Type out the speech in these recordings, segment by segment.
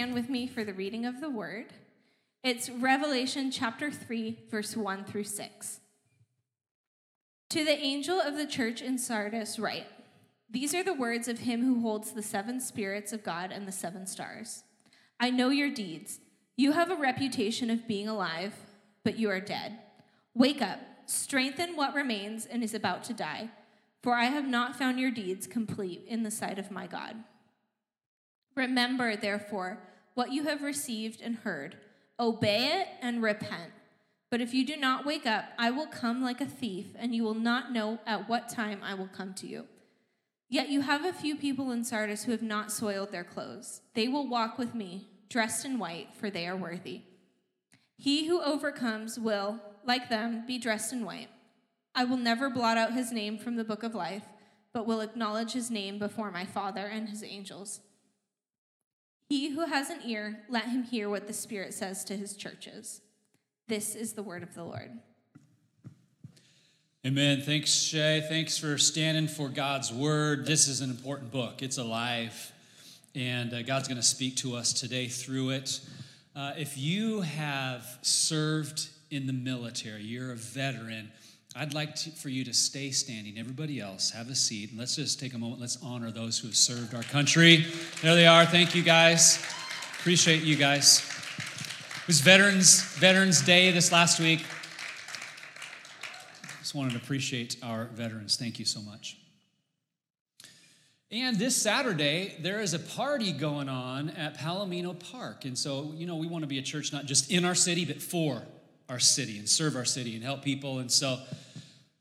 stand with me for the reading of the word, it's Revelation chapter 3, verse 1 through 6. To the angel of the church in Sardis, write These are the words of him who holds the seven spirits of God and the seven stars. I know your deeds. You have a reputation of being alive, but you are dead. Wake up, strengthen what remains and is about to die, for I have not found your deeds complete in the sight of my God. Remember, therefore, what you have received and heard. Obey it and repent. But if you do not wake up, I will come like a thief, and you will not know at what time I will come to you. Yet you have a few people in Sardis who have not soiled their clothes. They will walk with me, dressed in white, for they are worthy. He who overcomes will, like them, be dressed in white. I will never blot out his name from the book of life, but will acknowledge his name before my Father and his angels. He who has an ear, let him hear what the Spirit says to his churches. This is the word of the Lord. Amen. Thanks, Shay. Thanks for standing for God's word. This is an important book, it's alive, and uh, God's going to speak to us today through it. Uh, if you have served in the military, you're a veteran, I'd like to, for you to stay standing. Everybody else, have a seat. And let's just take a moment. Let's honor those who have served our country. There they are. Thank you, guys. Appreciate you guys. It was Veterans Veterans Day this last week. Just wanted to appreciate our veterans. Thank you so much. And this Saturday, there is a party going on at Palomino Park. And so, you know, we want to be a church not just in our city, but for our city and serve our city and help people. And so,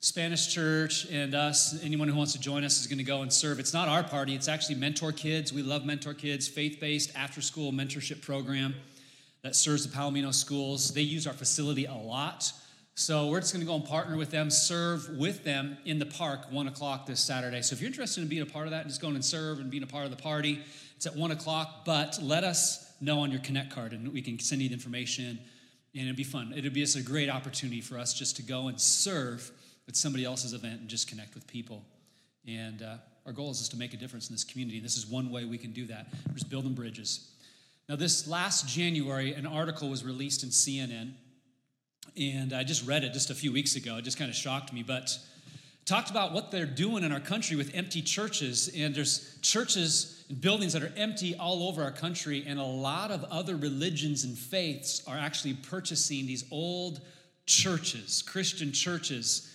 Spanish Church and us, anyone who wants to join us is going to go and serve. It's not our party, it's actually Mentor Kids. We love Mentor Kids, faith based after school mentorship program that serves the Palomino schools. They use our facility a lot. So we're just going to go and partner with them, serve with them in the park, one o'clock this Saturday. So if you're interested in being a part of that, and just going and serve and being a part of the party, it's at one o'clock. But let us know on your Connect card, and we can send you the information, and it'd be fun. It'd be just a great opportunity for us just to go and serve at somebody else's event and just connect with people. And uh, our goal is just to make a difference in this community. This is one way we can do that. Just building bridges. Now, this last January, an article was released in CNN and I just read it just a few weeks ago. It just kind of shocked me, but talked about what they're doing in our country with empty churches. And there's churches buildings that are empty all over our country, and a lot of other religions and faiths are actually purchasing these old churches, Christian churches,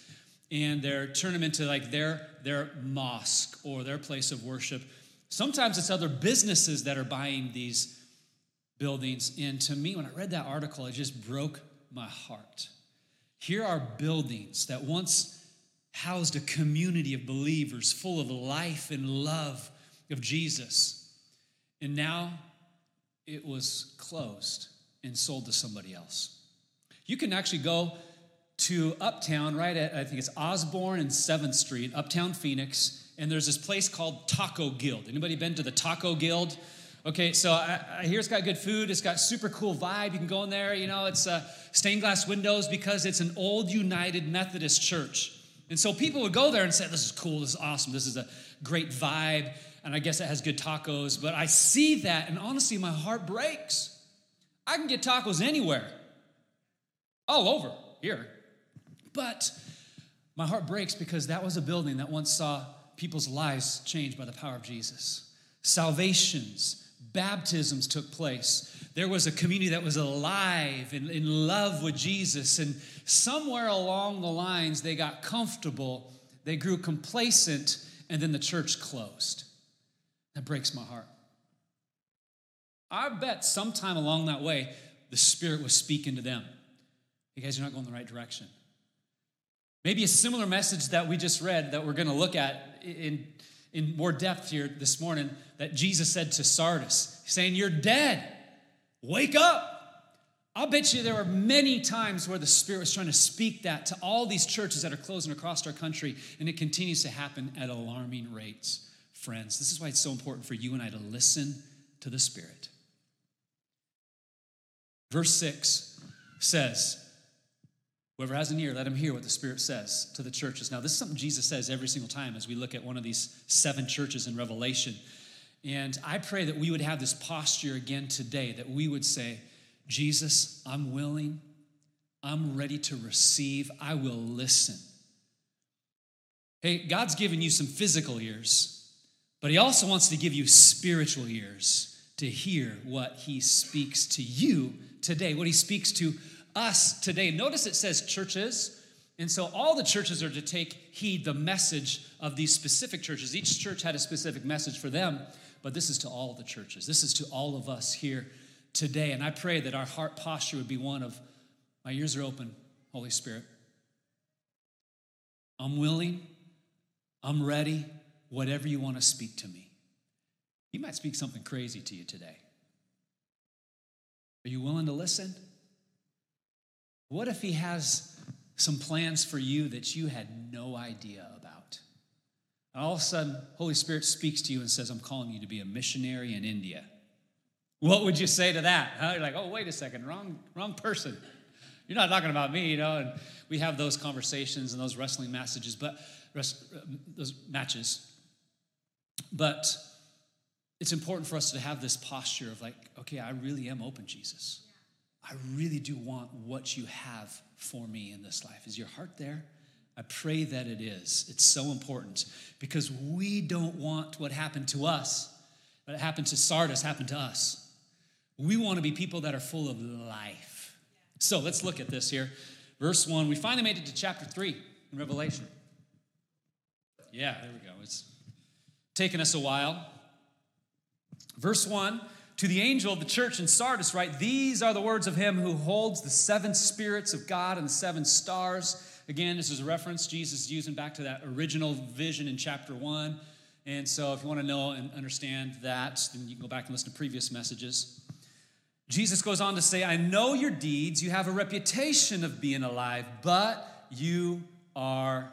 and they're turning them into like their, their mosque or their place of worship. Sometimes it's other businesses that are buying these buildings. And to me, when I read that article, it just broke my heart. Here are buildings that once housed a community of believers full of life and love of Jesus. And now it was closed and sold to somebody else. You can actually go to Uptown, right at, I think it's Osborn and 7th Street, Uptown Phoenix, and there's this place called Taco Guild. Anybody been to the Taco Guild? Okay, so I, I hear it's got good food. It's got super cool vibe. You can go in there. You know, it's uh, stained glass windows because it's an old United Methodist church. And so people would go there and say, "This is cool. This is awesome. This is a great vibe." And I guess it has good tacos. But I see that, and honestly, my heart breaks. I can get tacos anywhere, all over here. But my heart breaks because that was a building that once saw people's lives changed by the power of Jesus. Salvations, baptisms took place. There was a community that was alive and in love with Jesus. And somewhere along the lines, they got comfortable, they grew complacent, and then the church closed. That breaks my heart. I bet sometime along that way, the Spirit was speaking to them. You guys are not going the right direction. Maybe a similar message that we just read that we're going to look at in, in more depth here this morning that Jesus said to Sardis, saying, You're dead. Wake up. I'll bet you there were many times where the Spirit was trying to speak that to all these churches that are closing across our country, and it continues to happen at alarming rates. Friends, this is why it's so important for you and I to listen to the Spirit. Verse 6 says, Whoever has an ear, let him hear what the Spirit says to the churches. Now, this is something Jesus says every single time as we look at one of these seven churches in Revelation. And I pray that we would have this posture again today, that we would say, Jesus, I'm willing, I'm ready to receive, I will listen. Hey, God's given you some physical ears, but He also wants to give you spiritual ears to hear what He speaks to you today, what He speaks to us today. Notice it says churches. And so all the churches are to take heed the message of these specific churches. Each church had a specific message for them, but this is to all the churches. This is to all of us here today. And I pray that our heart posture would be one of my ears are open, Holy Spirit. I'm willing, I'm ready, whatever you want to speak to me. He might speak something crazy to you today. Are you willing to listen? What if he has some plans for you that you had no idea about? And all of a sudden, Holy Spirit speaks to you and says, I'm calling you to be a missionary in India. What would you say to that? Huh? You're like, oh, wait a second, wrong, wrong person. You're not talking about me, you know. And we have those conversations and those wrestling messages, but uh, those matches. But it's important for us to have this posture of like, okay, I really am open, Jesus. I really do want what you have for me in this life. Is your heart there? I pray that it is. It's so important because we don't want what happened to us, what happened to Sardis, happened to us. We want to be people that are full of life. So let's look at this here. Verse 1, we finally made it to chapter 3 in Revelation. Yeah, there we go. It's taken us a while. Verse 1 to the angel of the church in Sardis, write, These are the words of him who holds the seven spirits of God and the seven stars. Again, this is a reference Jesus is using back to that original vision in chapter one. And so, if you want to know and understand that, then you can go back and listen to previous messages. Jesus goes on to say, I know your deeds. You have a reputation of being alive, but you are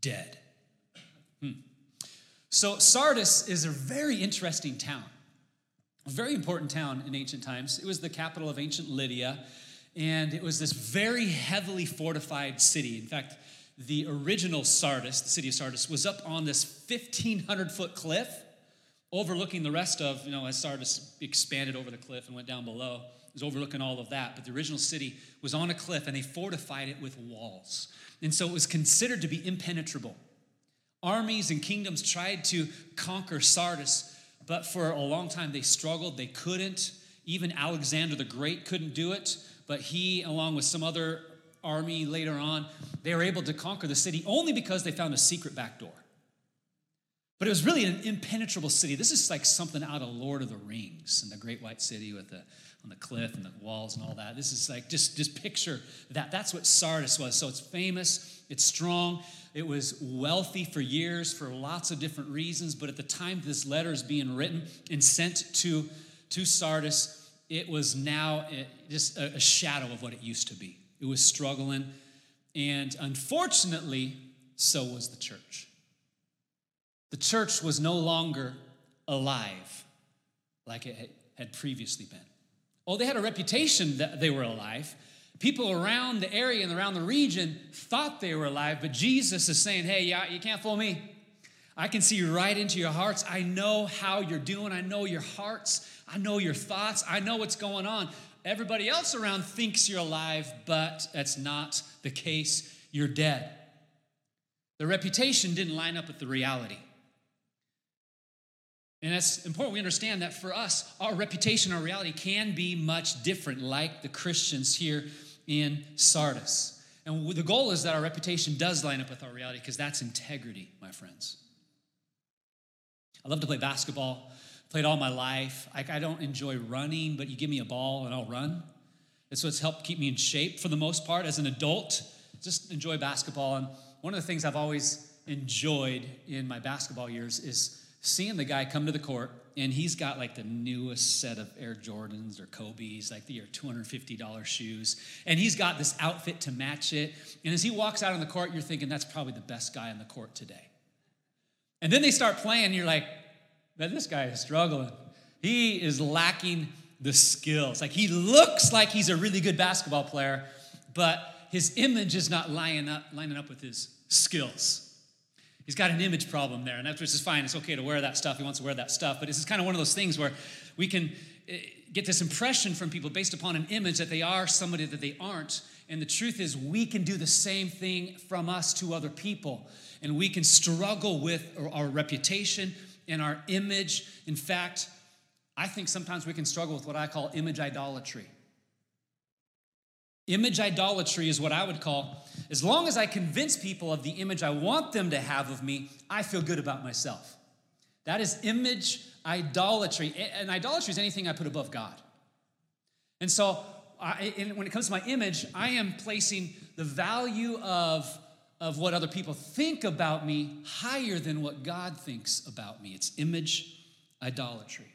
dead. So, Sardis is a very interesting town a very important town in ancient times. It was the capital of ancient Lydia, and it was this very heavily fortified city. In fact, the original Sardis, the city of Sardis, was up on this 1,500 foot cliff overlooking the rest of, you know, as Sardis expanded over the cliff and went down below, it was overlooking all of that. But the original city was on a cliff and they fortified it with walls. And so it was considered to be impenetrable. Armies and kingdoms tried to conquer Sardis, but for a long time they struggled. They couldn't. Even Alexander the Great couldn't do it, but he, along with some other army later on, they were able to conquer the city only because they found a secret back door. But it was really an impenetrable city. This is like something out of Lord of the Rings and the Great White City with the on the cliff and the walls and all that. This is like just just picture that. That's what Sardis was. So it's famous, it's strong, it was wealthy for years for lots of different reasons, but at the time this letter is being written and sent to, to Sardis, it was now eh, just a, a shadow of what it used to be. It was struggling, and unfortunately, so was the church. The church was no longer alive like it had previously been. Oh, they had a reputation that they were alive, people around the area and around the region thought they were alive, but Jesus is saying, hey, yeah, you can't fool me. I can see right into your hearts. I know how you're doing. I know your hearts. I know your thoughts. I know what's going on. Everybody else around thinks you're alive, but that's not the case. You're dead. The reputation didn't line up with the reality. And it's important we understand that for us, our reputation, our reality can be much different, like the Christians here in Sardis. And the goal is that our reputation does line up with our reality because that's integrity, my friends. I love to play basketball. Played all my life. I, I don't enjoy running, but you give me a ball and I'll run. It's what's helped keep me in shape for the most part. As an adult, just enjoy basketball. And one of the things I've always enjoyed in my basketball years is seeing the guy come to the court and he's got like the newest set of Air Jordans or Kobe's, like the $250 shoes. And he's got this outfit to match it. And as he walks out on the court, you're thinking that's probably the best guy on the court today. And then they start playing, and you're like, man, this guy is struggling. He is lacking the skills. Like he looks like he's a really good basketball player, but his image is not lining up, lining up with his skills. He's got an image problem there, and that's which is fine. It's okay to wear that stuff. He wants to wear that stuff, but this is kind of one of those things where we can eh, get this impression from people based upon an image that they are somebody that they aren't. And the truth is, we can do the same thing from us to other people, and we can struggle with our reputation and our image. In fact, I think sometimes we can struggle with what I call image idolatry. Image idolatry is what I would call, as long as I convince people of the image I want them to have of me, I feel good about myself. That is image idolatry. And idolatry is anything I put above God. And so, I, and when it comes to my image, I am placing the value of, of what other people think about me higher than what God thinks about me. It's image idolatry.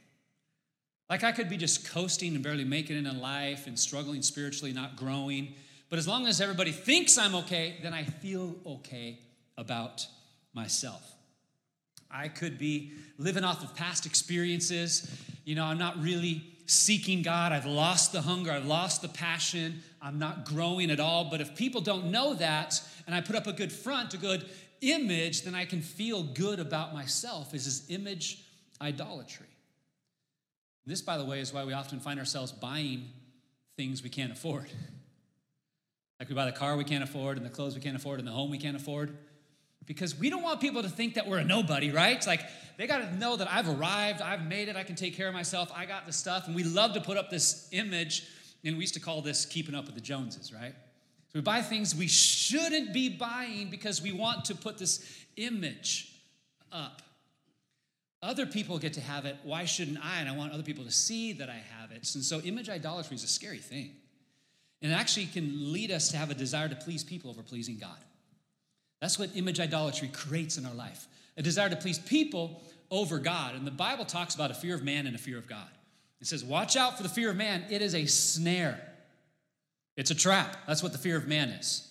Like I could be just coasting and barely making it in life and struggling spiritually, not growing. But as long as everybody thinks I'm okay, then I feel okay about myself. I could be living off of past experiences. You know, I'm not really seeking God. I've lost the hunger. I've lost the passion. I'm not growing at all. But if people don't know that and I put up a good front, a good image, then I can feel good about myself. Is this image idolatry? This, by the way, is why we often find ourselves buying things we can't afford. Like we buy the car we can't afford, and the clothes we can't afford, and the home we can't afford. Because we don't want people to think that we're a nobody, right? It's like they got to know that I've arrived, I've made it, I can take care of myself, I got the stuff. And we love to put up this image, and we used to call this keeping up with the Joneses, right? So we buy things we shouldn't be buying because we want to put this image up. Other people get to have it. Why shouldn't I? And I want other people to see that I have it. And so, image idolatry is a scary thing. And it actually can lead us to have a desire to please people over pleasing God. That's what image idolatry creates in our life a desire to please people over God. And the Bible talks about a fear of man and a fear of God. It says, Watch out for the fear of man, it is a snare. It's a trap. That's what the fear of man is.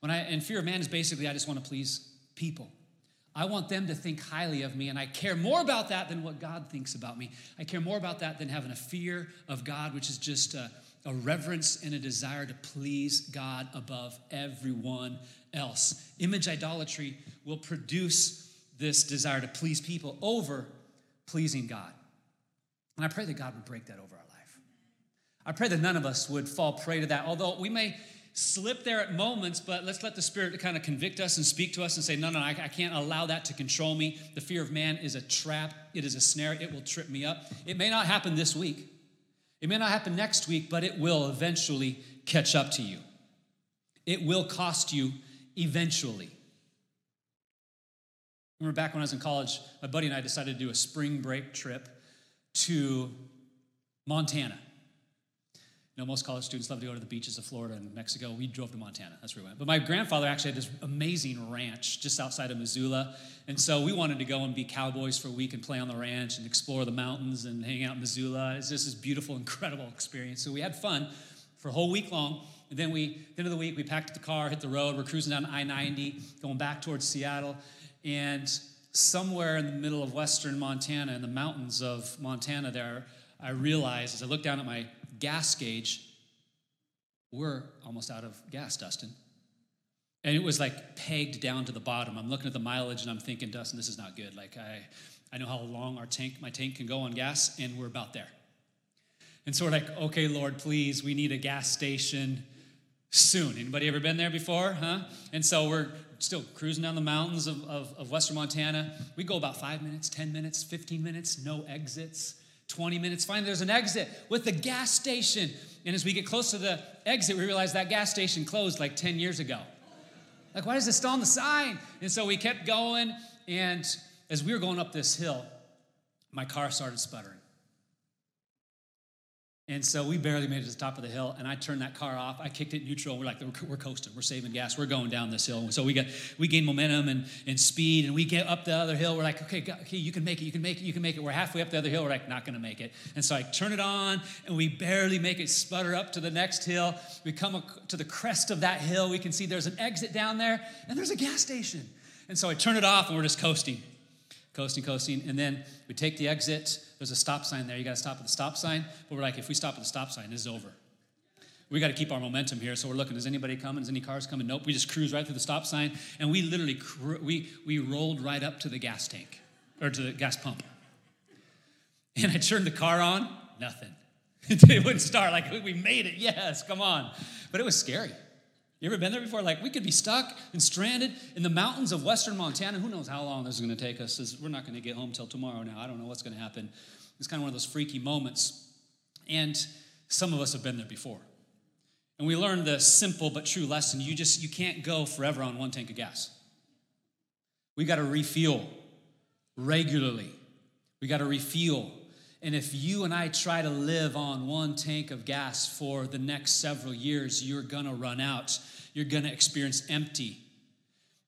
When I and fear of man is basically I just want to please people. I want them to think highly of me, and I care more about that than what God thinks about me. I care more about that than having a fear of God, which is just a, a reverence and a desire to please God above everyone else. Image idolatry will produce this desire to please people over pleasing God. And I pray that God would break that over our life. I pray that none of us would fall prey to that, although we may slip there at moments, but let's let the Spirit kind of convict us and speak to us and say, no, no, I, I, can't allow that to control me. The fear of man is a trap, it is a snare, it will trip me up. It may not happen this week, it may not happen next week, but it will eventually catch up to you. It will cost you eventually. Remember back when I was in college, my buddy and I decided to do a spring break trip to Montana. You know, most college students love to go to the beaches of Florida and Mexico. We drove to Montana. That's where we went. But my grandfather actually had this amazing ranch just outside of Missoula. And so we wanted to go and be cowboys for a week and play on the ranch and explore the mountains and hang out in Missoula. It's just this beautiful, incredible experience. So we had fun for a whole week long. And then we, at the end of the week, we packed the car, hit the road. We're cruising down I 90, going back towards Seattle. And somewhere in the middle of western Montana, in the mountains of Montana, there, I realized as I looked down at my gas gauge, we're almost out of gas, Dustin. And it was like pegged down to the bottom. I'm looking at the mileage and I'm thinking, Dustin, this is not good. Like I, I know how long our tank, my tank can go on gas, and we're about there. And so we're like, okay, Lord, please, we need a gas station soon. Anybody ever been there before? Huh? And so we're still cruising down the mountains of, of, of Western Montana. We go about five minutes, 10 minutes, 15 minutes, no exits. 20 minutes. Finally, there's an exit with the gas station. And as we get close to the exit, we realize that gas station closed like 10 years ago. Like, why is it still on the sign? And so we kept going. And as we were going up this hill, my car started sputtering. And so we barely made it to the top of the hill, and I turned that car off. I kicked it neutral. We're like, we're, coasting. We're saving gas. We're going down this hill. And So we got we gained momentum and, and speed, and we get up the other hill. We're like, okay, okay, you can make it. You can make it. You can make it. We're halfway up the other hill. We're like, not to make it. And so I turn it on, and we barely make it. Sputter up to the next hill. We come to the crest of that hill. We can see there's an exit down there, and there's a gas station. And so I turn it off, and we're just coasting coasting, coasting, and then we take the exit. There's a stop sign there. You got to stop at the stop sign. But we're like, if we stop at the stop sign, this is over. We got to keep our momentum here. So we're looking, is anybody coming? Is any cars coming? Nope. We just cruise right through the stop sign, and we literally we we rolled right up to the gas tank or to the gas pump. And I turned the car on. Nothing. it wouldn't start. Like we made it. Yes, come on. But it was scary. You ever been there before? Like we could be stuck and stranded in the mountains of western Montana. Who knows how long this is going to take us? We're not going to get home till tomorrow now. I don't know what's going to happen. It's kind of one of those freaky moments. And some of us have been there before. And we learned the simple but true lesson. You just you can't go forever on one tank of gas. We got to refuel regularly. We got to refuel. And if you and I try to live on one tank of gas for the next several years, you're going to run out you're going to experience empty.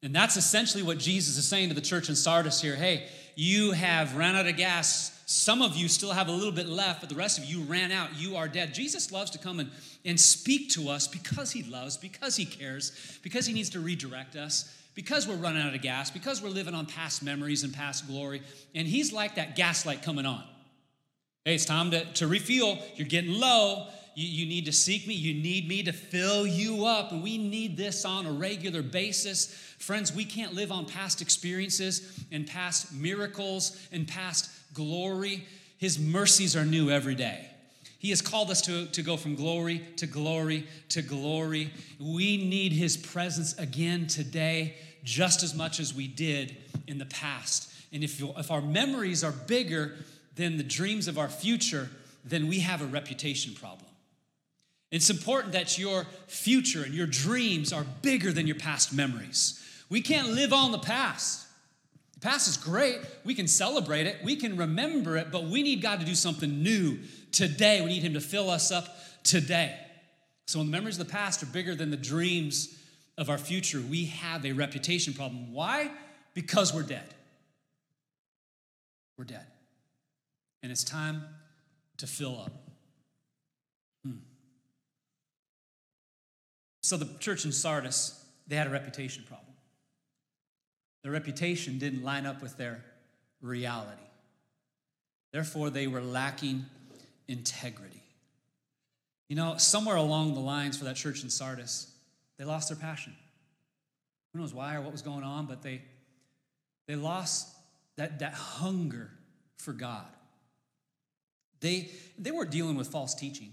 And that's essentially what Jesus is saying to the church in Sardis here. Hey, you have ran out of gas. Some of you still have a little bit left, but the rest of you ran out. You are dead. Jesus loves to come and, and speak to us because he loves, because he cares, because he needs to redirect us, because we're running out of gas, because we're living on past memories and past glory. And he's like that gaslight coming on. Hey, it's time to, to refuel. You're getting low. You, you need to seek me. You need me to fill you up. And we need this on a regular basis. Friends, we can't live on past experiences and past miracles and past glory. His mercies are new every day. He has called us to, to go from glory to glory to glory. We need His presence again today, just as much as we did in the past. And if, if our memories are bigger than the dreams of our future, then we have a reputation problem. It's important that your future and your dreams are bigger than your past memories. We can't live on the past. The past is great. We can celebrate it, we can remember it, but we need God to do something new today. We need Him to fill us up today. So when the memories of the past are bigger than the dreams of our future, we have a reputation problem. Why? Because we're dead. We're dead. And it's time to fill up. So the church in Sardis, they had a reputation problem. Their reputation didn't line up with their reality. Therefore, they were lacking integrity. You know, somewhere along the lines for that church in Sardis, they lost their passion. Who knows why or what was going on, but they, they lost that, that hunger for God. They, they were dealing with false teaching.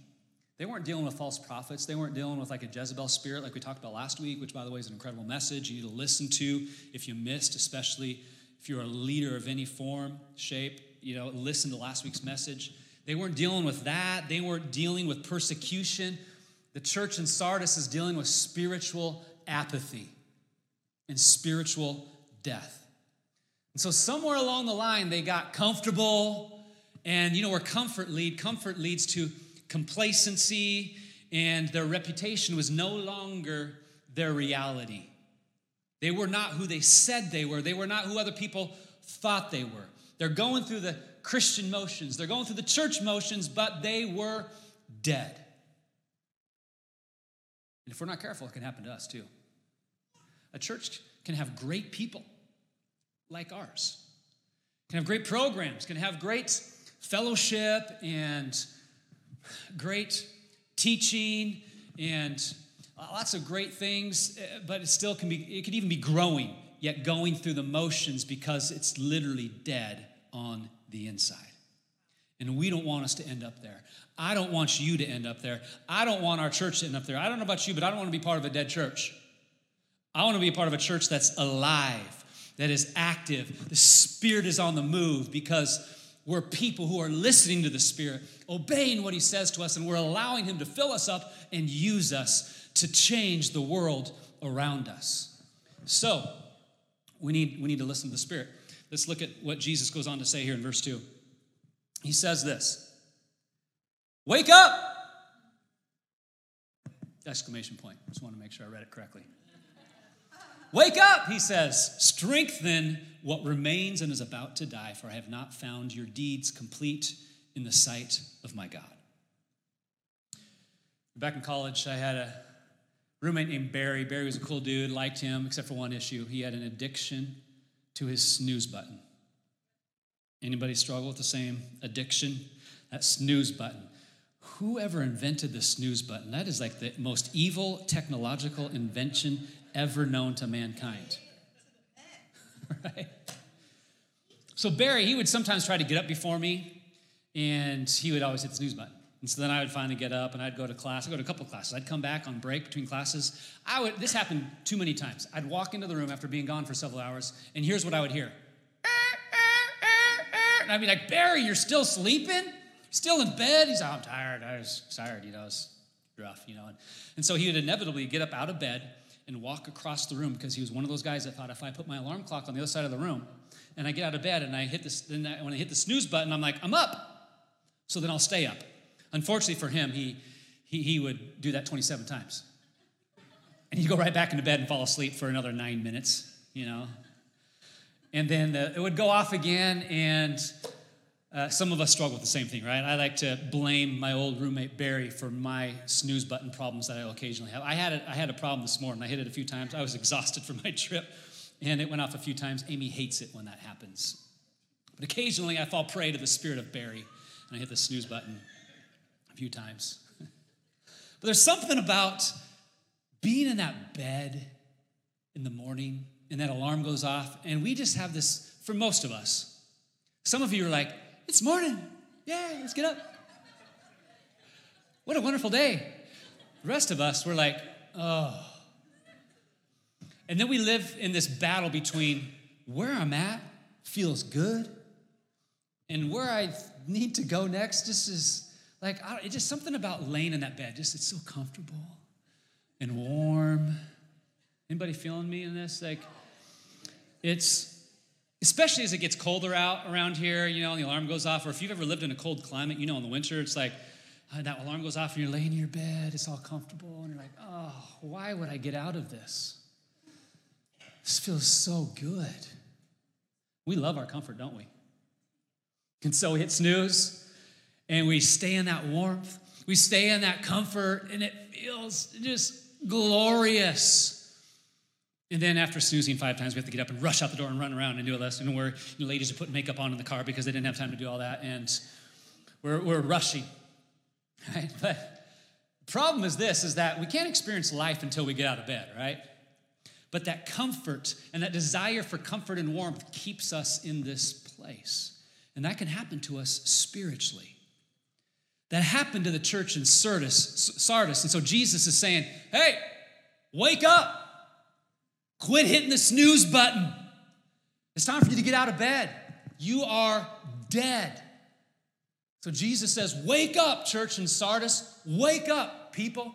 They weren't dealing with false prophets. They weren't dealing with like a Jezebel spirit, like we talked about last week, which, by the way, is an incredible message you need to listen to if you missed, especially if you're a leader of any form, shape. You know, listen to last week's message. They weren't dealing with that. They weren't dealing with persecution. The church in Sardis is dealing with spiritual apathy and spiritual death. And so, somewhere along the line, they got comfortable. And you know where comfort lead? Comfort leads to complacency, and their reputation was no longer their reality. They were not who they said they were, they were not who other people thought they were. They're going through the Christian motions, they're going through the church motions, but they were dead. And if we're not careful, it can happen to us too. A church can have great people like ours, can have great programs, can have great fellowship and great teaching and lots of great things, eh, but it still can be, it could even be growing, yet going through the motions because it's literally dead on the inside. And we don't want us to end up there. I don't want you to end up there. I don't want our church to end up there. I don't know about you, but I don't want to be part of a dead church. I want to be a part of a church that's alive, that is active. The Spirit is on the move because we're people who are listening to the Spirit, obeying what He says to us, and we're allowing Him to fill us up and use us to change the world around us. So, we need, we need to listen to the Spirit. Let's look at what Jesus goes on to say here in verse 2. He says this Wake up! Exclamation point. Just want to make sure I read it correctly. Wake up, he says. Strengthen what remains and is about to die, for I have not found your deeds complete in the sight of my God. Back in college, I had a roommate named Barry. Barry was a cool dude, liked him, except for one issue. He had an addiction to his snooze button. Anybody struggle with the same addiction? That snooze button. Whoever invented the snooze button? That is like the most evil technological invention ever known to mankind. right? So Barry, he would sometimes try to get up before me, and he would always hit the snooze button. And so then I would finally get up and I'd go to class. I'd go to a couple classes. I'd come back on break between classes. I would this happened too many times. I'd walk into the room after being gone for several hours, and here's what I would hear. And I'd be like, Barry, you're still sleeping? Still in bed? He's like, I'm tired. I was tired, you know, it's rough, you know. And, and so he would inevitably get up out of bed and walk across the room because he was one of those guys that thought if I put my alarm clock on the other side of the room and I get out of bed and I hit this, then I, when I hit the snooze button, I'm like, I'm up. So then I'll stay up. Unfortunately for him, he, he, he would do that 27 times. And he'd go right back into bed and fall asleep for another nine minutes, you know. And then the, it would go off again, and uh, some of us struggle with the same thing, right? I like to blame my old roommate Barry for my snooze button problems that I occasionally have. I had a, I had a problem this morning. I hit it a few times. I was exhausted from my trip, and it went off a few times. Amy hates it when that happens. But occasionally I fall prey to the spirit of Barry, and I hit the snooze button a few times. but there's something about being in that bed in the morning, and that alarm goes off, and we just have this, for most of us, some of you are like, it's morning. Yeah, let's get up. What a wonderful day. The rest of us, we're like, oh. And then we live in this battle between where I'm at feels good and where I need to go next just is like, it's just something about laying in that bed. Just, it's so comfortable and warm. Anybody feeling me in this? Like, it's, especially as it gets colder out around here, you know, and the alarm goes off, or if you've ever lived in a cold climate, you know, in the winter, it's like uh, that alarm goes off and you're laying in your bed, it's all comfortable, and you're like, oh, why would I get out of this? This feels so good. We love our comfort, don't we? And so we hit snooze and we stay in that warmth, we stay in that comfort, and it feels just glorious. And then after snoozing five times, we have to get up and rush out the door and run around and do a lesson. where you know, ladies are putting makeup on in the car because they didn't have time to do all that. And we're, we're rushing. Right? But the problem is this is that we can't experience life until we get out of bed, right? But that comfort and that desire for comfort and warmth keeps us in this place. And that can happen to us spiritually. That happened to the church in Sardis. Sardis. And so Jesus is saying, hey, wake up. Quit hitting the snooze button. It's time for you to get out of bed. You are dead. So Jesus says, Wake up, church in Sardis. Wake up, people.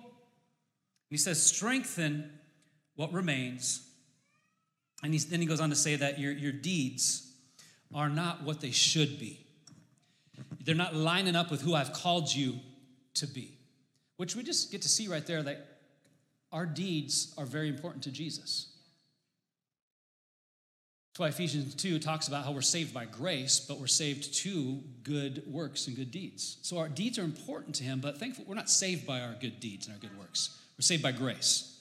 He says, Strengthen what remains. And then he goes on to say that your, your deeds are not what they should be. They're not lining up with who I've called you to be, which we just get to see right there that our deeds are very important to Jesus. That's why Ephesians 2 talks about how we're saved by grace, but we're saved to good works and good deeds. So our deeds are important to Him, but thankfully we're not saved by our good deeds and our good works. We're saved by grace.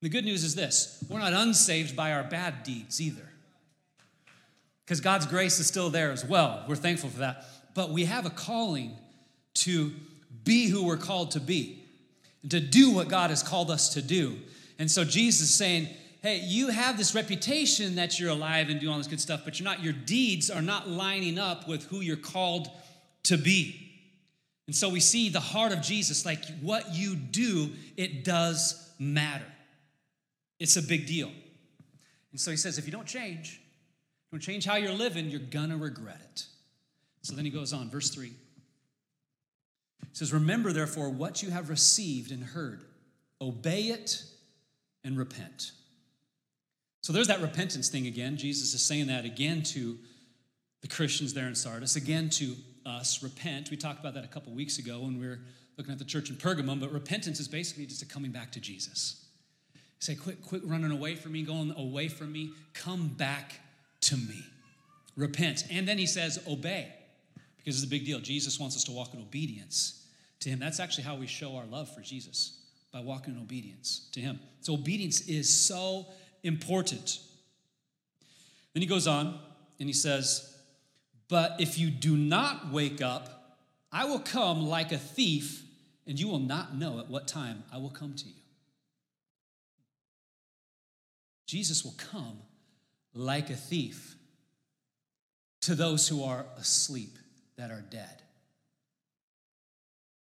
The good news is this we're not unsaved by our bad deeds either. Because God's grace is still there as well. We're thankful for that. But we have a calling to be who we're called to be and to do what God has called us to do. And so Jesus is saying, hey, you have this reputation that you're alive and doing all this good stuff, but you're not, your deeds are not lining up with who you're called to be. And so we see the heart of Jesus, like what you do, it does matter. It's a big deal. And so he says, if you don't change, don't change how you're living, you're gonna regret it. So then he goes on, verse 3. He says, Remember therefore what you have received and heard, obey it and repent. So there's that repentance thing again. Jesus is saying that again to the Christians there in Sardis, again to us repent. We talked about that a couple weeks ago when we were looking at the church in Pergamum, but repentance is basically just a coming back to Jesus. Say, quit, quit running away from me, going away from me. Come back to me. Repent. And then he says, obey, because it's a big deal. Jesus wants us to walk in obedience to him. That's actually how we show our love for Jesus, by walking in obedience to him. So obedience is so important. Then he goes on and he says, But if you do not wake up, I will come like a thief, and you will not know at what time I will come to you. Jesus will come like a thief to those who are asleep, that are dead.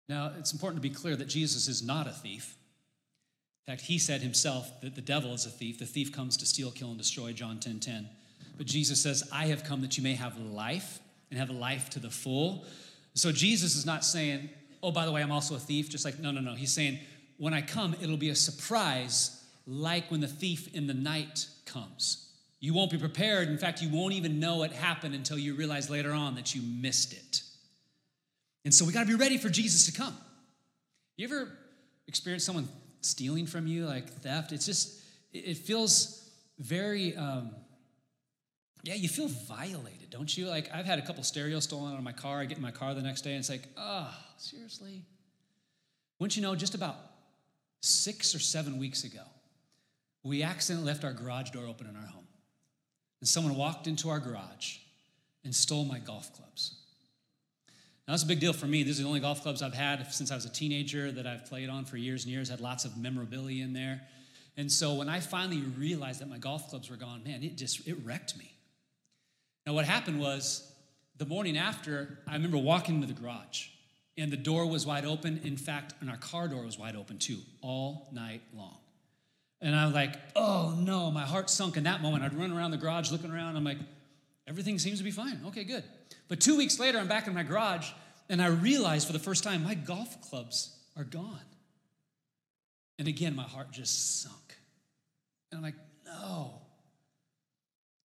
Now, it's important to be clear that Jesus is not a thief. In fact, he said himself that the devil is a thief. The thief comes to steal, kill, and destroy, John 10 10. But Jesus says, I have come that you may have life and have a life to the full. So Jesus is not saying, oh, by the way, I'm also a thief. Just like, no, no, no. He's saying, when I come, it'll be a surprise, like when the thief in the night comes. You won't be prepared. In fact, you won't even know it happened until you realize later on that you missed it. And so we got to be ready for Jesus to come. You ever experience someone stealing from you, like theft? It's just, it feels very, um, yeah, you feel violated, don't you? Like, I've had a couple stereos stolen out of my car. I get in my car the next day and it's like, oh, seriously? Wouldn't you know, just about six or seven weeks ago, we accidentally left our garage door open in our home. And someone walked into our garage and stole my golf clubs. Now, that's a big deal for me. These are the only golf clubs I've had since I was a teenager that I've played on for years and years, had lots of memorabilia in there. And so when I finally realized that my golf clubs were gone, man, it just, it wrecked me. Now, what happened was the morning after, I remember walking into the garage and the door was wide open. In fact, and our car door was wide open too, all night long. And I'm like, oh no, my heart sunk in that moment. I'd run around the garage looking around. I'm like, everything seems to be fine. Okay, good. But two weeks later, I'm back in my garage and I realized for the first time my golf clubs are gone. And again, my heart just sunk. And I'm like, no.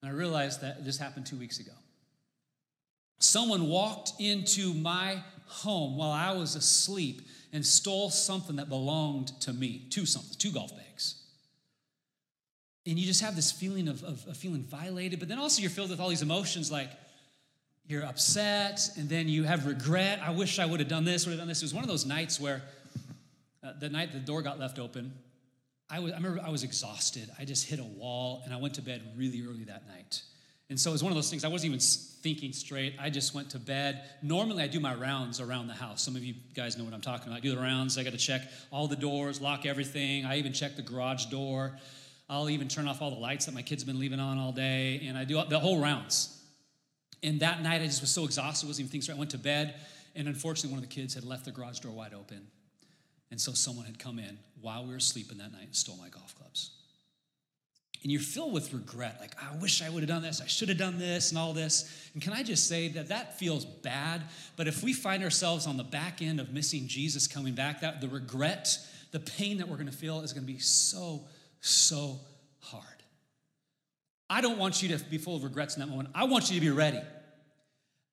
And I realized that this happened two weeks ago. Someone walked into my home while I was asleep and stole something that belonged to me. Two something, two golf bags. And you just have this feeling of, of, of feeling violated, but then also you're filled with all these emotions like, you're upset, and then you have regret. I wish I would have done this, would have done this. It was one of those nights where uh, the night the door got left open, I, was, I remember I was exhausted. I just hit a wall, and I went to bed really early that night. And so it was one of those things, I wasn't even thinking straight. I just went to bed. Normally, I do my rounds around the house. Some of you guys know what I'm talking about. I do the rounds, I got to check all the doors, lock everything. I even check the garage door. I'll even turn off all the lights that my kids have been leaving on all day, and I do the whole rounds. And that night, I just was so exhausted, wasn't even thinking straight. I went to bed, and unfortunately, one of the kids had left the garage door wide open. And so someone had come in while we were sleeping that night and stole my golf clubs. And you're filled with regret, like, I wish I would have done this, I should have done this, and all this. And can I just say that that feels bad, but if we find ourselves on the back end of missing Jesus coming back, that the regret, the pain that we're gonna feel is gonna be so, so. I don't want you to be full of regrets in that moment. I want you to be ready.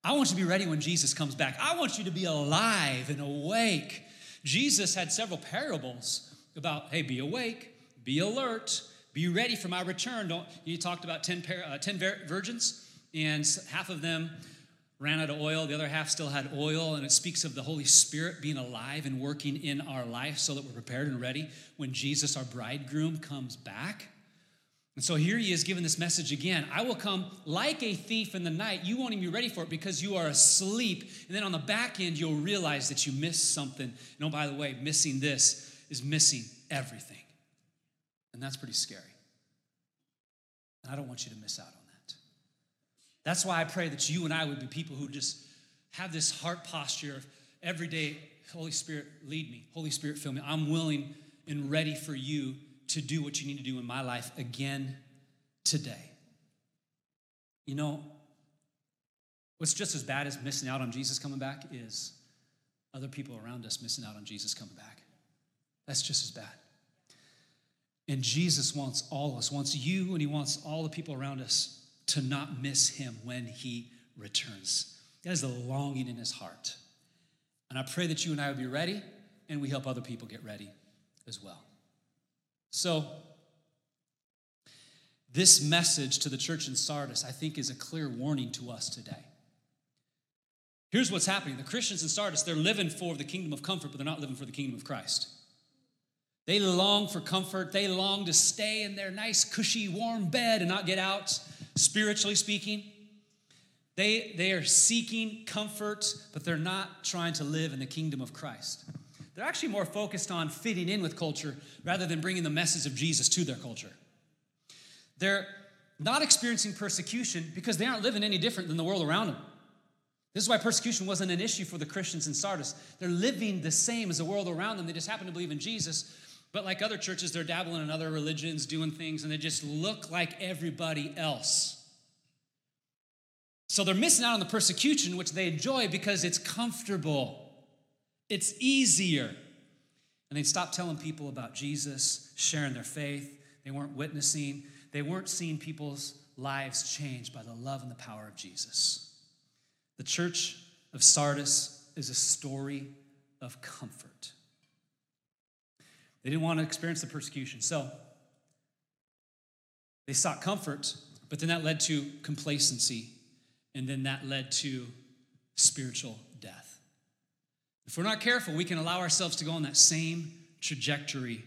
I want you to be ready when Jesus comes back. I want you to be alive and awake. Jesus had several parables about, hey, be awake, be alert, be ready for my return. Don't you talked about 10, par- uh, 10 virgins, and half of them ran out of oil, the other half still had oil, and it speaks of the Holy Spirit being alive and working in our life so that we're prepared and ready when Jesus, our bridegroom, comes back. And so here he is giving this message again. I will come like a thief in the night. You won't even be ready for it because you are asleep. And then on the back end, you'll realize that you missed something. And oh, by the way, missing this is missing everything. And that's pretty scary. And I don't want you to miss out on that. That's why I pray that you and I would be people who just have this heart posture of every day, Holy Spirit, lead me. Holy Spirit, fill me. I'm willing and ready for you to do what you need to do in my life again today. You know, what's just as bad as missing out on Jesus coming back is other people around us missing out on Jesus coming back. That's just as bad. And Jesus wants all of us, wants you, and He wants all the people around us to not miss Him when He returns. That is a longing in his heart. And I pray that you and I would be ready and we help other people get ready as well. So, this message to the church in Sardis, I think, is a clear warning to us today. Here's what's happening the Christians in Sardis, they're living for the kingdom of comfort, but they're not living for the kingdom of Christ. They long for comfort. They long to stay in their nice, cushy, warm bed and not get out, spiritually speaking. They, they are seeking comfort, but they're not trying to live in the kingdom of Christ. They're actually more focused on fitting in with culture rather than bringing the message of Jesus to their culture. They're not experiencing persecution because they aren't living any different than the world around them. This is why persecution wasn't an issue for the Christians in Sardis. They're living the same as the world around them. They just happen to believe in Jesus. But like other churches, they're dabbling in other religions, doing things, and they just look like everybody else. So they're missing out on the persecution, which they enjoy because it's comfortable, it's easier. And they stopped telling people about Jesus, sharing their faith. They weren't witnessing, they weren't seeing people's lives changed by the love and the power of Jesus. The church of Sardis is a story of comfort. They didn't want to experience the persecution. So they sought comfort, but then that led to complacency, and then that led to spiritual. If we're not careful, we can allow ourselves to go on that same trajectory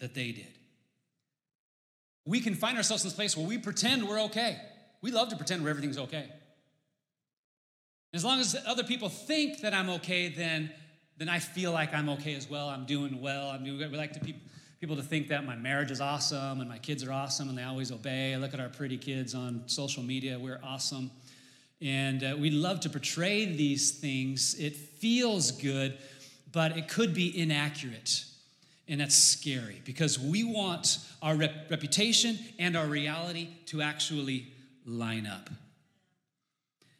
that they did. We can find ourselves in this place where we pretend we're okay. We love to pretend where everything's okay. As long as other people think that I'm okay, then then I feel like I'm okay as well. I'm doing well. I'm doing good. We like to pe- people to think that my marriage is awesome and my kids are awesome and they always obey. I look at our pretty kids on social media. We're awesome. And uh, we love to portray these things. It feels good, but it could be inaccurate. And that's scary because we want our rep- reputation and our reality to actually line up.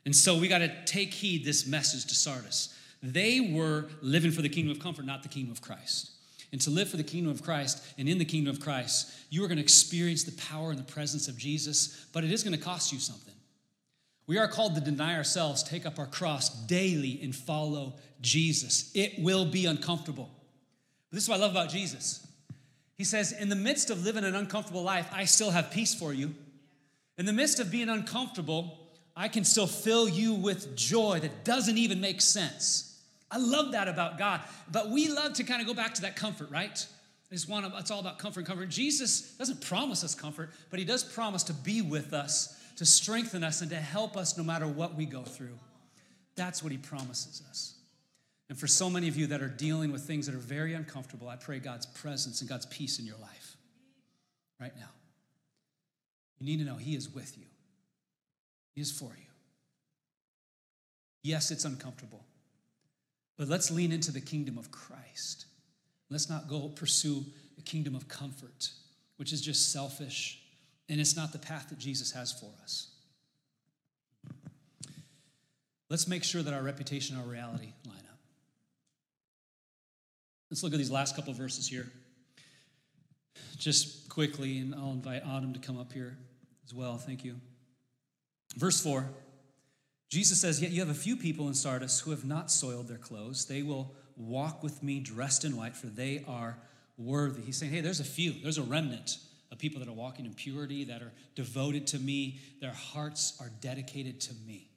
And so we got to take heed this message to Sardis. They were living for the kingdom of comfort, not the kingdom of Christ. And to live for the kingdom of Christ and in the kingdom of Christ, you are going to experience the power and the presence of Jesus, but it is going to cost you something. We are called to deny ourselves, take up our cross daily, and follow Jesus. It will be uncomfortable. But this is what I love about Jesus. He says, In the midst of living an uncomfortable life, I still have peace for you. In the midst of being uncomfortable, I can still fill you with joy that doesn't even make sense. I love that about God. But we love to kind of go back to that comfort, right? It's, one of, it's all about comfort and comfort. Jesus doesn't promise us comfort, but he does promise to be with us, to strengthen us, and to help us no matter what we go through. That's what he promises us. And for so many of you that are dealing with things that are very uncomfortable, I pray God's presence and God's peace in your life right now. You need to know he is with you He is for you. Yes, it's uncomfortable, but let's lean into the kingdom of Christ. Let's not go pursue the kingdom of comfort, which is just selfish, and it's not the path that Jesus has for us. Let's make sure that our reputation and our reality line up. Let's look at these last couple verses here. Just quickly, and I'll invite Autumn to come up here as well. Thank you. Verse 4 Jesus says, Yet you have a few people in Sardis who have not soiled their clothes. They will walk with me dressed in white, for they are worthy. He's saying, Hey, there's a few, there's a remnant of people that are walking in purity, that are devoted to me. Their hearts are dedicated to me.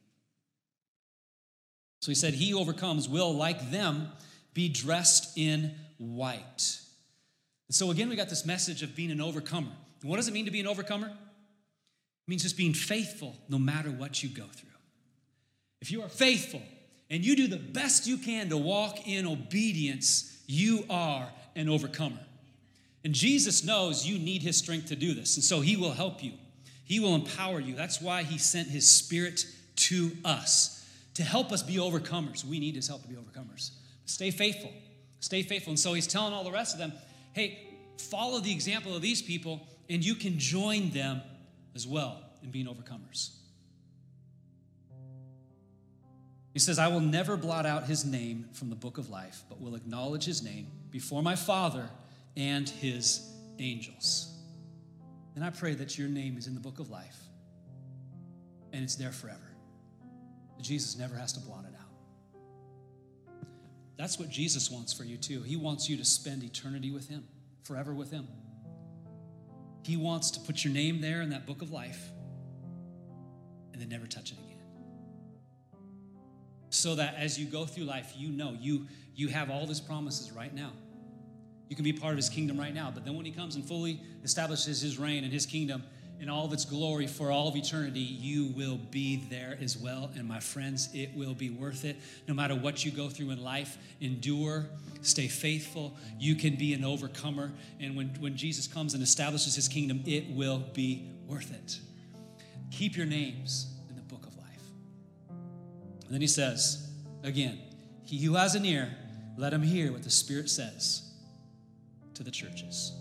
So he said, He overcomes will, like them, be dressed in white. And so again, we got this message of being an overcomer. And what does it mean to be an overcomer? It means just being faithful no matter what you go through. If you are faithful and you do the best you can to walk in obedience, you are an overcomer. And Jesus knows you need his strength to do this. And so he will help you, he will empower you. That's why he sent his spirit to us to help us be overcomers. We need his help to be overcomers. Stay faithful. Stay faithful. And so he's telling all the rest of them hey, follow the example of these people, and you can join them as well in being overcomers. He says, I will never blot out his name from the book of life, but will acknowledge his name before my Father and his angels. And I pray that your name is in the book of life and it's there forever. Jesus never has to blot it out. That's what Jesus wants for you, too. He wants you to spend eternity with Him, forever with Him. He wants to put your name there in that book of life and then never touch it again. So that as you go through life, you know you, you have all these promises right now. You can be part of His kingdom right now, but then when He comes and fully establishes His reign and His kingdom, in all of its glory for all of eternity, you will be there as well. And my friends, it will be worth it. No matter what you go through in life, endure, stay faithful. You can be an overcomer. And when, when Jesus comes and establishes his kingdom, it will be worth it. Keep your names in the book of life. And then he says, again, he who has an ear, let him hear what the Spirit says to the churches.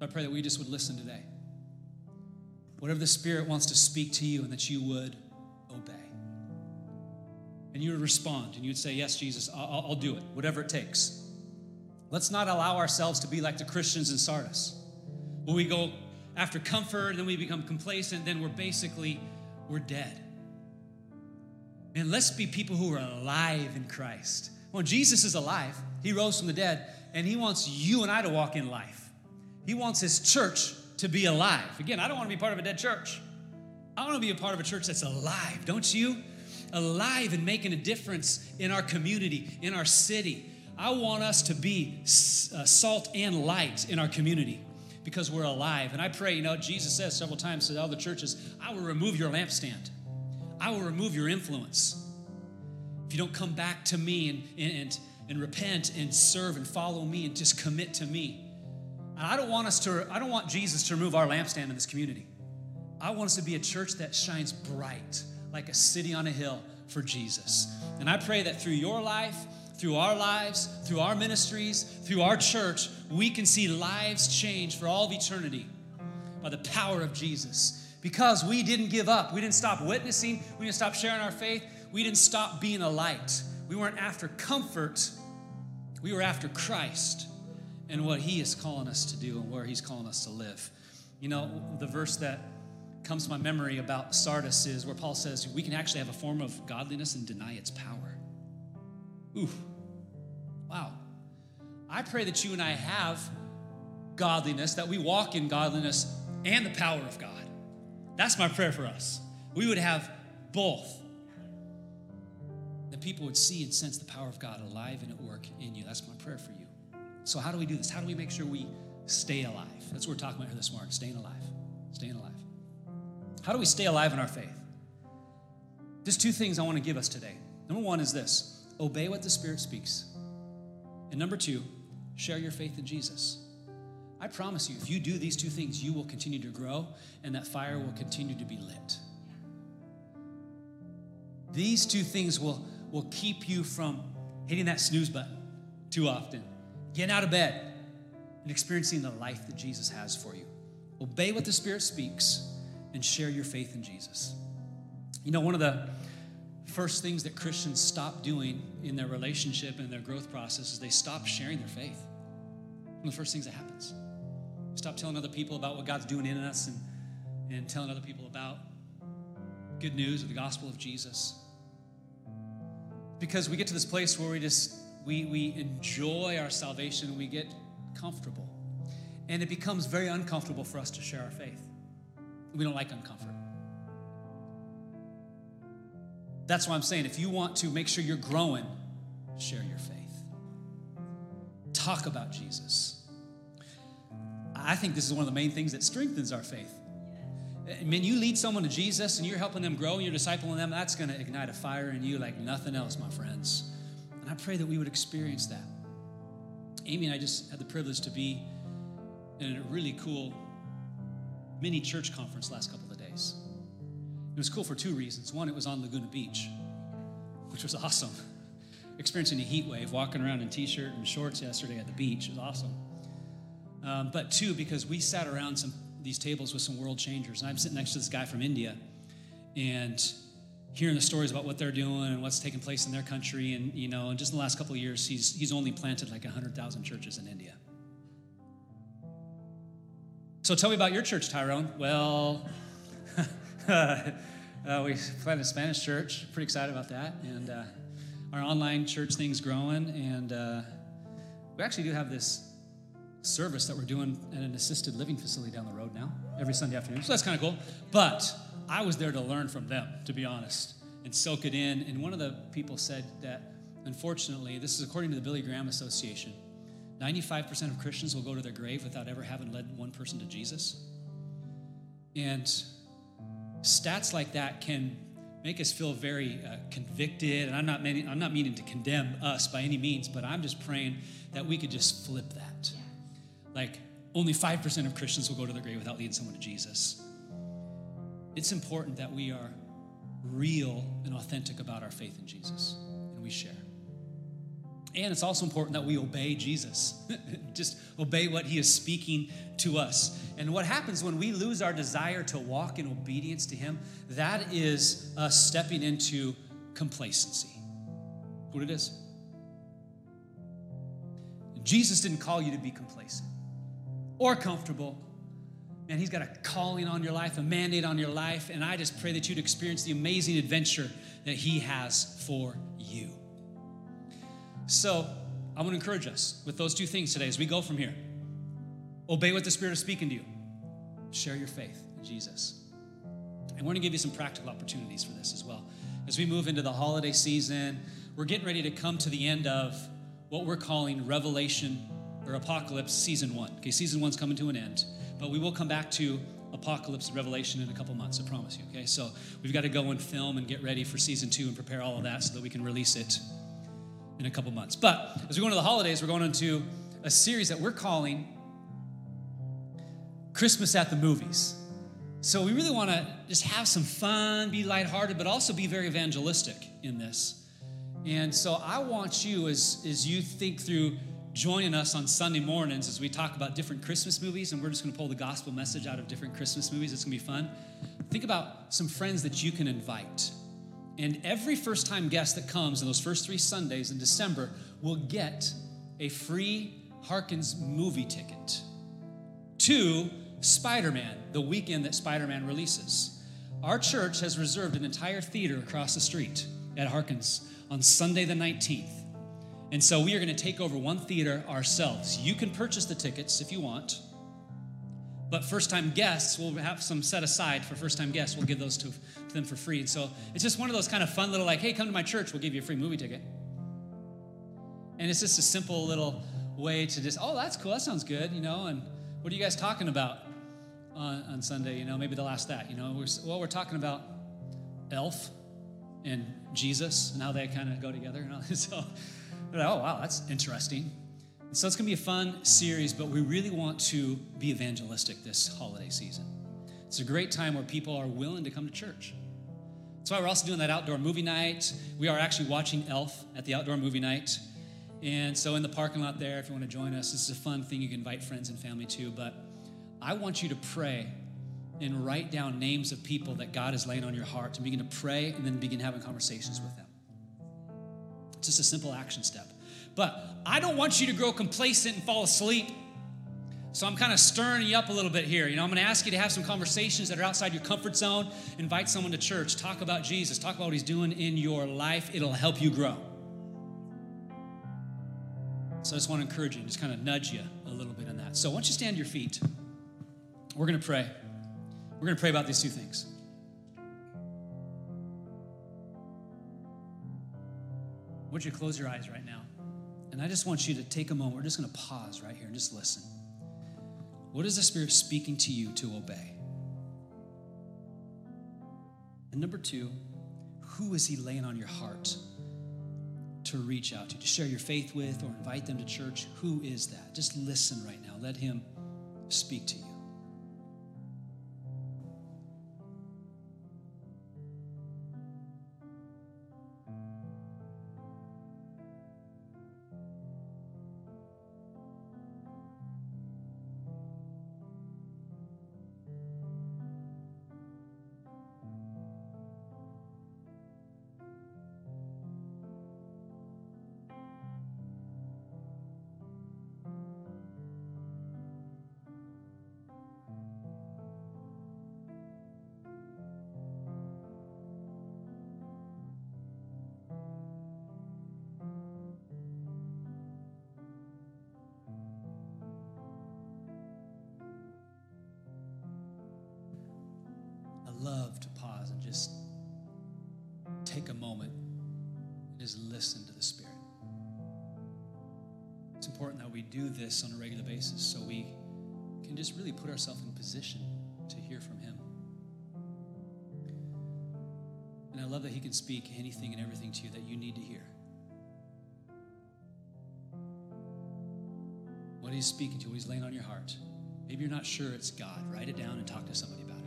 I pray that we just would listen today. Whatever the Spirit wants to speak to you, and that you would obey. And you would respond and you would say, Yes, Jesus, I'll, I'll do it, whatever it takes. Let's not allow ourselves to be like the Christians in Sardis, where we go after comfort and then we become complacent, then we're basically, we're dead. And let's be people who are alive in Christ. Well, Jesus is alive. He rose from the dead, and He wants you and I to walk in life. He wants his church to be alive. Again, I don't want to be part of a dead church. I want to be a part of a church that's alive, don't you? Alive and making a difference in our community, in our city. I want us to be uh, salt and light in our community because we're alive. And I pray, you know, Jesus says several times to all the churches, I will remove your lampstand, I will remove your influence. If you don't come back to me and, and, and repent and serve and follow me and just commit to me, and I don't want us to, I don't want Jesus to remove our lampstand in this community. I want us to be a church that shines bright like a city on a hill for Jesus. And I pray that through your life, through our lives, through our ministries, through our church, we can see lives change for all of eternity by the power of Jesus. Because we didn't give up. We didn't stop witnessing. We didn't stop sharing our faith. We didn't stop being a light. We weren't after comfort. We were after Christ and what He is calling us to do and where He's calling us to live. You know, the verse that comes to my memory about Sardis is where Paul says we can actually have a form of godliness and deny its power. Ooh, wow. I pray that you and I have godliness, that we walk in godliness and the power of God. That's my prayer for us. We would have both. That people would see and sense the power of God alive and at work in you. That's my prayer for you. So, how do we do this? How do we make sure we stay alive? That's what we're talking about here this morning staying alive. Staying alive. How do we stay alive in our faith? There's two things I want to give us today. Number one is this obey what the Spirit speaks. And number two, share your faith in Jesus. I promise you, if you do these two things, you will continue to grow and that fire will continue to be lit. These two things will, will keep you from hitting that snooze button too often getting out of bed, and experiencing the life that Jesus has for you. Obey what the Spirit speaks and share your faith in Jesus. You know, one of the first things that Christians stop doing in their relationship and their growth process is they stop sharing their faith. One of the first things that happens. Stop telling other people about what God's doing in us and, and telling other people about good news of the gospel of Jesus. Because we get to this place where we just we, we enjoy our salvation, we get comfortable. And it becomes very uncomfortable for us to share our faith. We don't like uncomfort. That's why I'm saying if you want to make sure you're growing, share your faith. Talk about Jesus. I think this is one of the main things that strengthens our faith. I mean, you lead someone to Jesus and you're helping them grow and you're discipling them, that's going to ignite a fire in you like nothing else, my friends. And I pray that we would experience that. Amy and I just had the privilege to be in a really cool mini church conference last couple of days. It was cool for two reasons. One, it was on Laguna Beach, which was awesome. Experiencing a heat wave, walking around in t shirt and shorts yesterday at the beach was awesome. Um, but two, because we sat around some these tables with some world changers, and I'm sitting next to this guy from India, and hearing the stories about what they're doing and what's taking place in their country. And, you know, and just the last couple of years, he's, he's only planted like 100,000 churches in India. So tell me about your church, Tyrone. Well, uh, we planted a Spanish church. Pretty excited about that. And uh, our online church thing's growing. And uh, we actually do have this service that we're doing at an assisted living facility down the road now, every Sunday afternoon. So that's kind of cool. But I was there to learn from them, to be honest, and soak it in. And one of the people said that, unfortunately, this is according to the Billy Graham Association 95% of Christians will go to their grave without ever having led one person to Jesus. And stats like that can make us feel very uh, convicted. And I'm not, meaning, I'm not meaning to condemn us by any means, but I'm just praying that we could just flip that. Like, only 5% of Christians will go to their grave without leading someone to Jesus. It's important that we are real and authentic about our faith in Jesus and we share. And it's also important that we obey Jesus. Just obey what he is speaking to us. And what happens when we lose our desire to walk in obedience to him, that is us stepping into complacency. What it is. Jesus didn't call you to be complacent or comfortable. Man, he's got a calling on your life, a mandate on your life, and I just pray that you'd experience the amazing adventure that he has for you. So I want to encourage us with those two things today as we go from here. Obey what the Spirit is speaking to you. Share your faith in Jesus. And we're going to give you some practical opportunities for this as well. As we move into the holiday season, we're getting ready to come to the end of what we're calling Revelation or Apocalypse Season 1. Okay, Season 1's coming to an end, but we will come back to Apocalypse and Revelation in a couple months, I promise you. Okay, so we've got to go and film and get ready for Season 2 and prepare all of that so that we can release it in a couple months. But as we go into the holidays, we're going into a series that we're calling Christmas at the Movies. So we really want to just have some fun, be lighthearted, but also be very evangelistic in this. And so I want you, as, as you think through joining us on Sunday mornings as we talk about different Christmas movies, and we're just going to pull the gospel message out of different Christmas movies. It's going to be fun. Think about some friends that you can invite and every first time guest that comes in those first three Sundays in December will get a free Harkins movie ticket to Spider Man, the weekend that Spider Man releases. Our church has reserved an entire theater across the street at Harkins on Sunday the 19th. And so we are going to take over one theater ourselves. You can purchase the tickets if you want. But first time guests, we'll have some set aside for first time guests. We'll give those to, to them for free. And so it's just one of those kind of fun little, like, hey, come to my church, we'll give you a free movie ticket. And it's just a simple little way to just, oh, that's cool, that sounds good, you know, and what are you guys talking about on, on Sunday? You know, maybe they'll ask that, you know. We're, well, we're talking about Elf and Jesus and how they kind of go together. And all, so, like, oh, wow, that's interesting. So it's going to be a fun series, but we really want to be evangelistic this holiday season. It's a great time where people are willing to come to church. That's why we're also doing that outdoor movie night. We are actually watching Elf at the outdoor movie night. And so in the parking lot there, if you want to join us, this is a fun thing you can invite friends and family to. But I want you to pray and write down names of people that God is laying on your heart to begin to pray and then begin having conversations with them. It's just a simple action step. But I don't want you to grow complacent and fall asleep. So I'm kind of stirring you up a little bit here. You know, I'm going to ask you to have some conversations that are outside your comfort zone. Invite someone to church. Talk about Jesus. Talk about what he's doing in your life. It'll help you grow. So I just want to encourage you, and just kind of nudge you a little bit in that. So once you stand to your feet, we're going to pray. We're going to pray about these two things. Would you close your eyes right now? And I just want you to take a moment. We're just going to pause right here and just listen. What is the Spirit speaking to you to obey? And number two, who is He laying on your heart to reach out to, to share your faith with, or invite them to church? Who is that? Just listen right now. Let Him speak to you. Just take a moment and just listen to the Spirit. It's important that we do this on a regular basis so we can just really put ourselves in position to hear from Him. And I love that He can speak anything and everything to you that you need to hear. What He's speaking to, what He's laying on your heart. Maybe you're not sure it's God. Write it down and talk to somebody about it.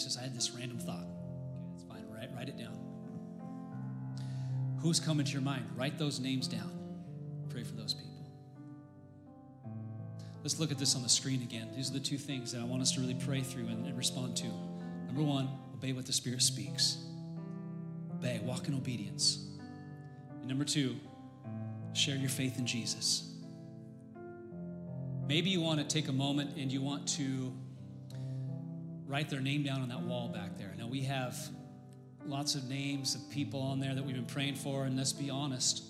It's just, I had this random thought. Okay, fine. Write, write it down. Who's coming to your mind? Write those names down. Pray for those people. Let's look at this on the screen again. These are the two things that I want us to really pray through and, and respond to. Number one, obey what the Spirit speaks. Obey, walk in obedience. And number two, share your faith in Jesus. Maybe you want to take a moment and you want to write their name down on that wall back there. Now, we have lots of names of people on there that we've been praying for, and let's be honest,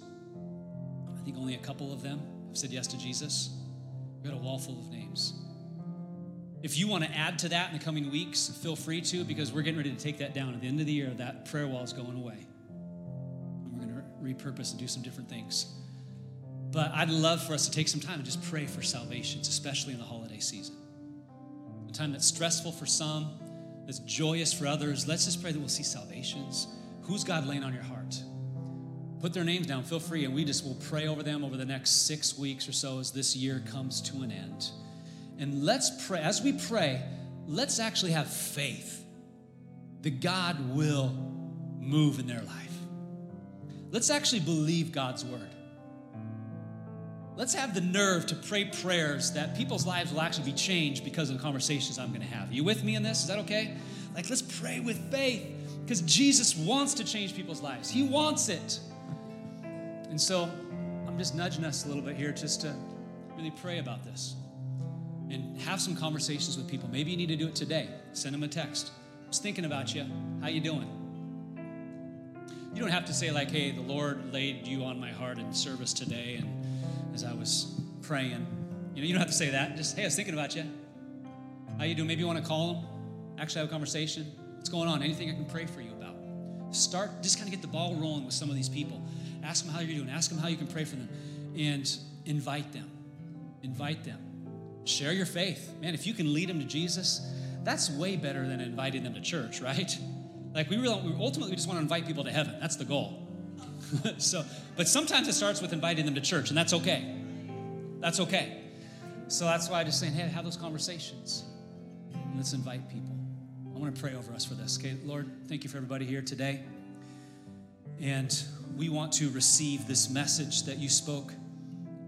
I think only a couple of them have said yes to Jesus. We've got a wall full of names. If you want to add to that in the coming weeks, feel free to, because we're getting ready to take that down. At the end of the year, that prayer wall is going away. And we're going to repurpose and do some different things. But I'd love for us to take some time and just pray for salvations, especially in the holiday season. Time that's stressful for some, that's joyous for others. Let's just pray that we'll see salvations. Who's God laying on your heart? Put their names down, feel free, and we just will pray over them over the next six weeks or so as this year comes to an end. And let's pray, as we pray, let's actually have faith that God will move in their life. Let's actually believe God's word. Let's have the nerve to pray prayers that people's lives will actually be changed because of the conversations I'm going to have. Are you with me in this? Is that okay? Like, let's pray with faith because Jesus wants to change people's lives. He wants it. And so I'm just nudging us a little bit here just to really pray about this and have some conversations with people. Maybe you need to do it today. Send them a text. I was thinking about you. How you doing? You don't have to say like, "Hey, the Lord laid you on my heart in service today," and as I was praying, you know, you don't have to say that. Just, "Hey, I was thinking about you. How you doing?" Maybe you want to call them, actually have a conversation. What's going on? Anything I can pray for you about? Start. Just kind of get the ball rolling with some of these people. Ask them how you're doing. Ask them how you can pray for them, and invite them. Invite them. Share your faith, man. If you can lead them to Jesus, that's way better than inviting them to church, right? Like we really, ultimately we just want to invite people to heaven. That's the goal. so, but sometimes it starts with inviting them to church, and that's okay. That's okay. So that's why I just saying, hey, have those conversations. Let's invite people. I want to pray over us for this. Okay, Lord, thank you for everybody here today. And we want to receive this message that you spoke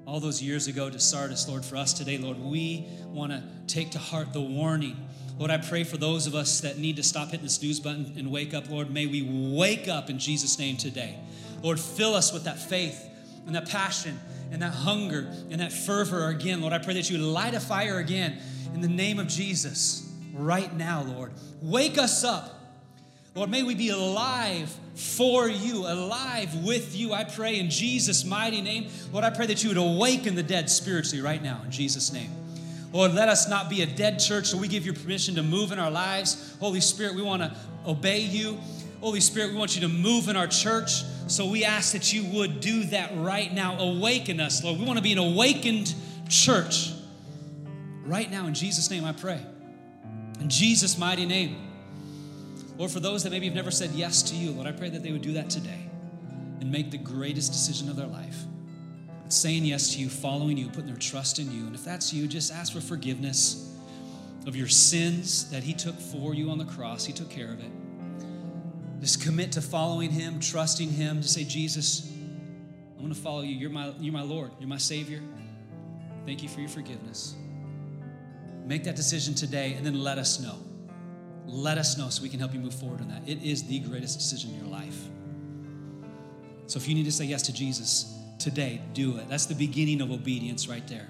all those years ago to Sardis, Lord, for us today, Lord. We want to take to heart the warning. Lord, I pray for those of us that need to stop hitting the snooze button and wake up, Lord. May we wake up in Jesus' name today. Lord, fill us with that faith and that passion and that hunger and that fervor again. Lord, I pray that you light a fire again in the name of Jesus right now, Lord. Wake us up. Lord, may we be alive for you, alive with you. I pray in Jesus' mighty name. Lord, I pray that you would awaken the dead spiritually right now in Jesus' name. Lord, let us not be a dead church, so we give you permission to move in our lives. Holy Spirit, we want to obey you. Holy Spirit, we want you to move in our church. So we ask that you would do that right now. Awaken us, Lord. We want to be an awakened church. Right now, in Jesus' name, I pray. In Jesus' mighty name. Lord, for those that maybe have never said yes to you, Lord, I pray that they would do that today and make the greatest decision of their life. Saying yes to you, following you, putting their trust in you. And if that's you, just ask for forgiveness of your sins that He took for you on the cross. He took care of it. Just commit to following Him, trusting Him, to say, Jesus, I'm going to follow you. You're my, you're my Lord, you're my Savior. Thank you for your forgiveness. Make that decision today and then let us know. Let us know so we can help you move forward on that. It is the greatest decision in your life. So if you need to say yes to Jesus today, do it. That's the beginning of obedience right there.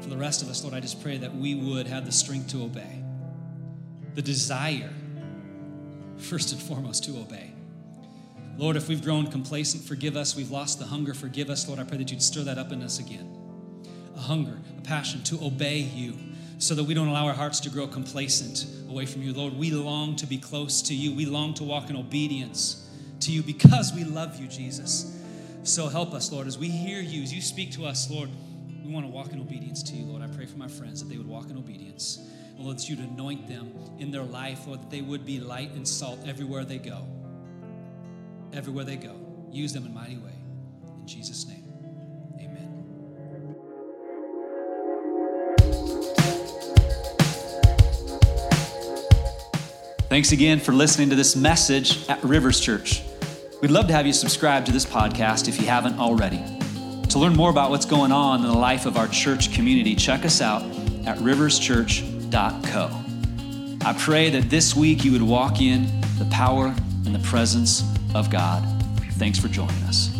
For the rest of us, Lord, I just pray that we would have the strength to obey, the desire, first and foremost, to obey. Lord, if we've grown complacent, forgive us. We've lost the hunger, forgive us. Lord, I pray that you'd stir that up in us again. A hunger, a passion to obey you, so that we don't allow our hearts to grow complacent away from you. Lord, we long to be close to you. We long to walk in obedience to you because we love you, Jesus. So help us, Lord, as we hear you, as you speak to us, Lord, we want to walk in obedience to you, Lord. I pray for my friends that they would walk in obedience. Lord, that you'd anoint them in their life, Lord, that they would be light and salt everywhere they go. Everywhere they go. Use them in mighty way. In Jesus' name. Amen. Thanks again for listening to this message at Rivers Church. We'd love to have you subscribe to this podcast if you haven't already. To learn more about what's going on in the life of our church community, check us out at I pray that this week you would walk in the power and the presence of God. Thanks for joining us.